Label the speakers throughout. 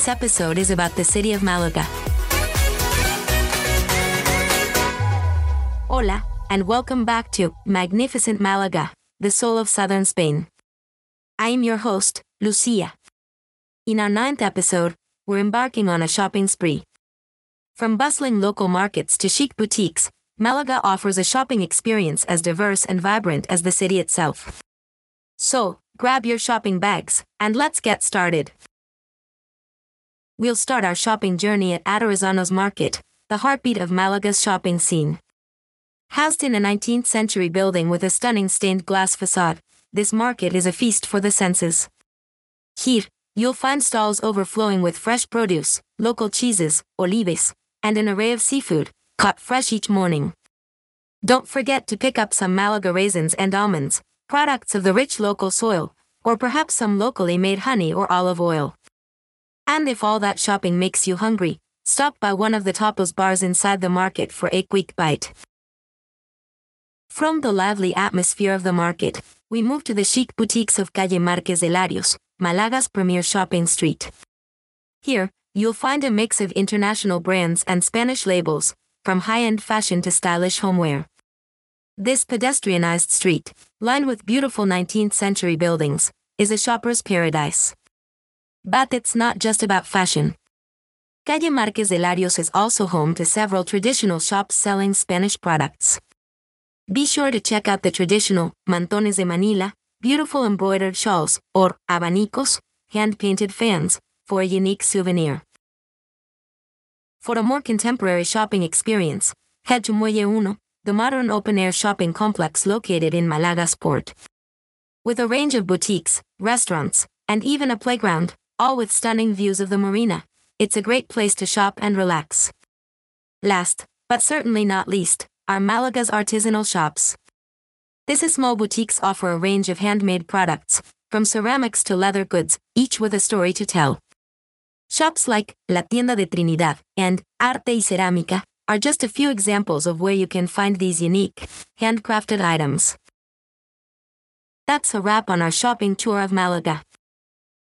Speaker 1: This episode is about the city of Malaga. Hola, and welcome back to Magnificent Malaga, the soul of southern Spain. I am your host, Lucia. In our ninth episode, we're embarking on a shopping spree. From bustling local markets to chic boutiques, Malaga offers a shopping experience as diverse and vibrant as the city itself. So, grab your shopping bags, and let's get started. We'll start our shopping journey at Atarazanas Market, the heartbeat of Malaga's shopping scene. Housed in a 19th century building with a stunning stained glass facade, this market is a feast for the senses. Here, you'll find stalls overflowing with fresh produce, local cheeses, olives, and an array of seafood, caught fresh each morning. Don't forget to pick up some Malaga raisins and almonds, products of the rich local soil, or perhaps some locally made honey or olive oil. And if all that shopping makes you hungry, stop by one of the tapas bars inside the market for a quick bite. From the lively atmosphere of the market, we move to the chic boutiques of Calle Marqués de Larios, Malaga's premier shopping street. Here, you'll find a mix of international brands and Spanish labels, from high-end fashion to stylish homeware. This pedestrianized street, lined with beautiful 19th century buildings, is a shopper's paradise. But it's not just about fashion. Calle Marqués de Larios is also home to several traditional shops selling Spanish products. Be sure to check out the traditional mantones de Manila, beautiful embroidered shawls, or abanicos, hand-painted fans, for a unique souvenir. For a more contemporary shopping experience, head to Muelle Uno, the modern open-air shopping complex located in Malaga's port. With a range of boutiques, restaurants, and even a playground, all with stunning views of the marina, it's a great place to shop and relax. Last, but certainly not least, are Malaga's artisanal shops. These small boutiques offer a range of handmade products, from ceramics to leather goods, each with a story to tell. Shops like La Tienda de Trinidad and Arte y Cerámica are just a few examples of where you can find these unique, handcrafted items. That's a wrap on our shopping tour of Malaga.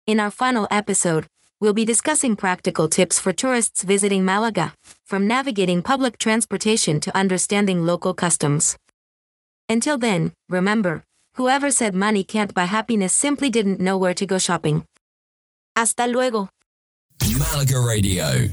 Speaker 1: In our final episode, we'll be discussing practical tips for tourists visiting Malaga, from navigating public transportation to understanding local customs. Until then, remember, whoever said money can't buy happiness simply didn't know where to go shopping. Hasta luego.
Speaker 2: Malaga Radio.